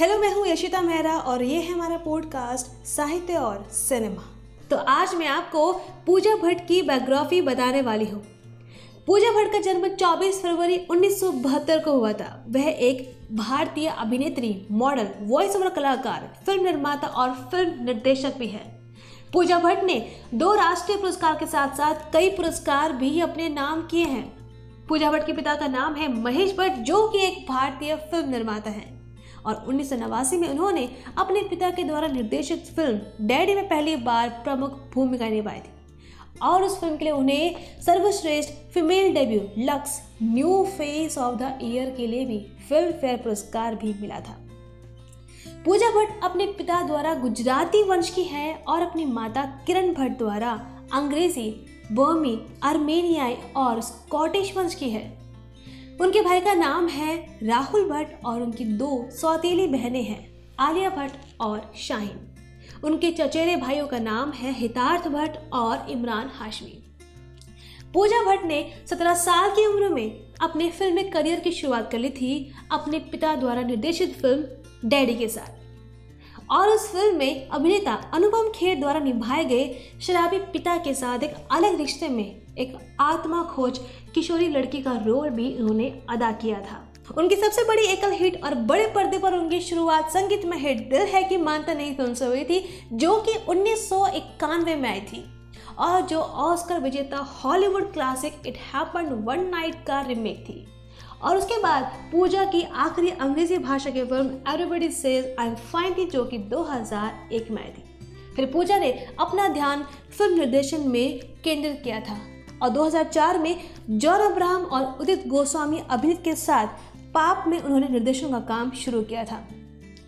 Hello मैं हूँ यशिता मेहरा और ये है हमारा पॉडकास्ट साहित्य और सिनेमा तो आज मैं आपको पूजा भट्ट की बायोग्राफी बताने वाली हूँ। पूजा भट्ट का जन्म 24 फरवरी 1972 को हुआ था। वह एक भारतीय अभिनेत्री मॉडल वॉइस ओवर कलाकार फ़िल्म निर्माता और फ़िल्म निर्देशक भी है। पूजा भट्ट ने दो राष्ट्रीय पुरस्कार के साथ साथ कई पुरस्कार भी अपने नाम किए हैं। पूजा भट्ट के पिता का नाम है महेश भट्ट, जो कि एक भारतीय फ़िल्म निर्माता है। और उन्नीस में उन्होंने अपने पिता के द्वारा निर्देशित फ़िल्म डैडी में पहली बार प्रमुख भूमिका निभाई थी। और उस फ़िल्म के लिए उन्हें सर्वश्रेष्ठ female debut Lux new face of the year के लिए भी फ़िल्म फेयर पुरस्कार भी मिला था। पूजा भट्ट अपने पिता द्वारा गुजराती वंश की है और अपनी माता किरण भट्ट द्वारा अंग्रेज़ी, बर्मी, आर्मेनियाई और स्कॉटिश वंश की है। उनके भाई का नाम है राहुल भट्ट और उनकी दो सौतेली बहनें हैं, आलिया भट्ट और शाहीन। उनके चचेरे भाइयों का नाम है हितार्थ भट्ट और इमरान हाशमी। पूजा भट्ट ने 17 साल की उम्र में अपने फ़िल्म करियर की शुरुआत कर ली थी, अपने पिता द्वारा निर्देशित फ़िल्म डैडी के साथ। और उस फ़िल्म में अभिनेता अनुपम खेर द्वारा निभाए गए शराबी पिता के साथ एक अलग रिश्ते में एक आत्मा खोज किशोरी लड़की का रोल भी उन्होंने अदा किया था। उनकी सबसे बड़ी एकल हिट और बड़े पर्दे पर उनकी शुरुआत संगीत में हिट दिल है कि मानता नहीं फ़िल्म से हुई थी, जो कि उन्नीस सौ इक्यानवे में आई थी। और जो ऑस्कर विजेता Hollywood classic it happen one night का रिमेक थी। और उसके बाद पूजा की आखिरी अंग्रेज़ी भाषा की film everybody says I am fine थी जो कि 2001 में आई थी। फिर पूजा ने अपना ध्यान फ़िल्म निर्देशन में केंद्रित किया था और 2004 में जॉन अब्राहम और उदित गोस्वामी अभिनीत के साथ पाप में उन्होंने निर्देशन का काम शुरू किया था।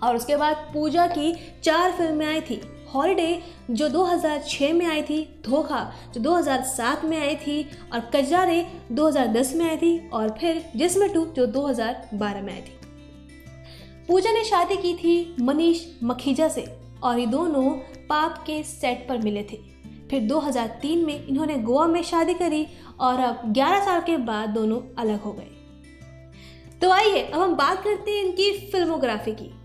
और उसके बाद पूजा की चार फ़िल्में आई थी हॉलीडे जो 2006 में आई थी, धोखा जो 2007 में आई थी और कजरारे 2010 में आई थी और फिर जिसमें टू जो 2012 में आई थी। पूजा ने शादी की थी मनीष मखीजा से और ये दोनों पाप के सेट पर मिले थे। फिर 2003 में इन्होंने गोवा में शादी करी और अब 11 साल के बाद दोनों अलग हो गए। तो आइए, अब हम बात करते हैं इनकी फिल्मोग्राफी की।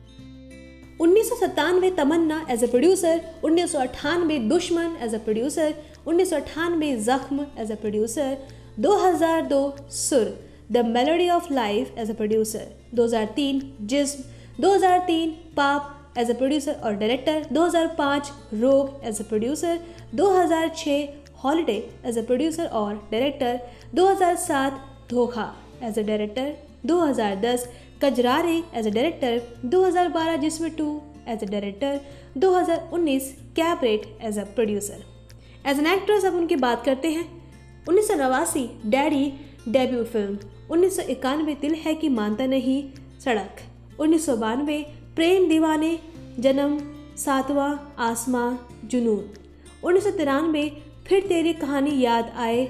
उन्नीस सौ सत्तानवे तमन्ना एज ए प्रोड्यूसर उन्नीस सौ अट्ठानवे दुश्मन एज ए प्रोड्यूसर उन्नीस सौ अट्ठानवे जख्म as a producer 2002 Sur the melody of life as a producer 2003 Jism 2003 Paap as a producer और director 2005 Rog as a producer 2006 holiday as a producer और director 2007 Dhokha as a director 2010 Kajraare as a director 2012 जिसमें two as a director 2019 cabaret as a producer as an actress अब उनकी बात करते हैं। उन्नीस daddy debut film उन्नीस दिल है कि मानता नहीं, सड़क. उन्नीस सौ बानवे प्रेम दीवाने, जन्म, सातवां आसमां, जुनून. उन्नीस सौ तिरानवे फिर तेरी कहानी याद आए,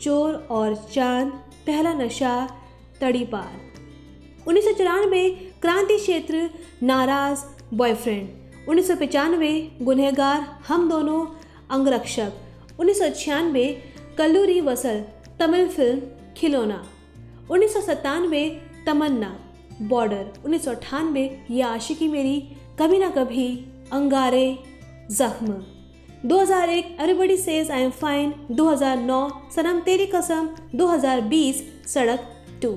चोर और चाँद, पहला नशा तड़ी पार उन्नीस सौ चौरानवे, क्रांति क्षेत्र, नाराज़ बॉयफ्रेंड उन्नीस सौ पचानवे, गुनहगार, हम दोनों, अंगरक्षक। उन्नीस सौ छियानवे, कल्लूरी वसल, तमिल फ़िल्म खिलौना। उन्नीस सौ सत्तानवे, तमन्ना बॉर्डर उन्नीस सौ अठानवे ये आशिकी मेरी, कभी ना कभी, Angaare, Zakhm. 2001 everybody says I am fine 2009 Sanam Teri Kasam. 2020 सड़क टू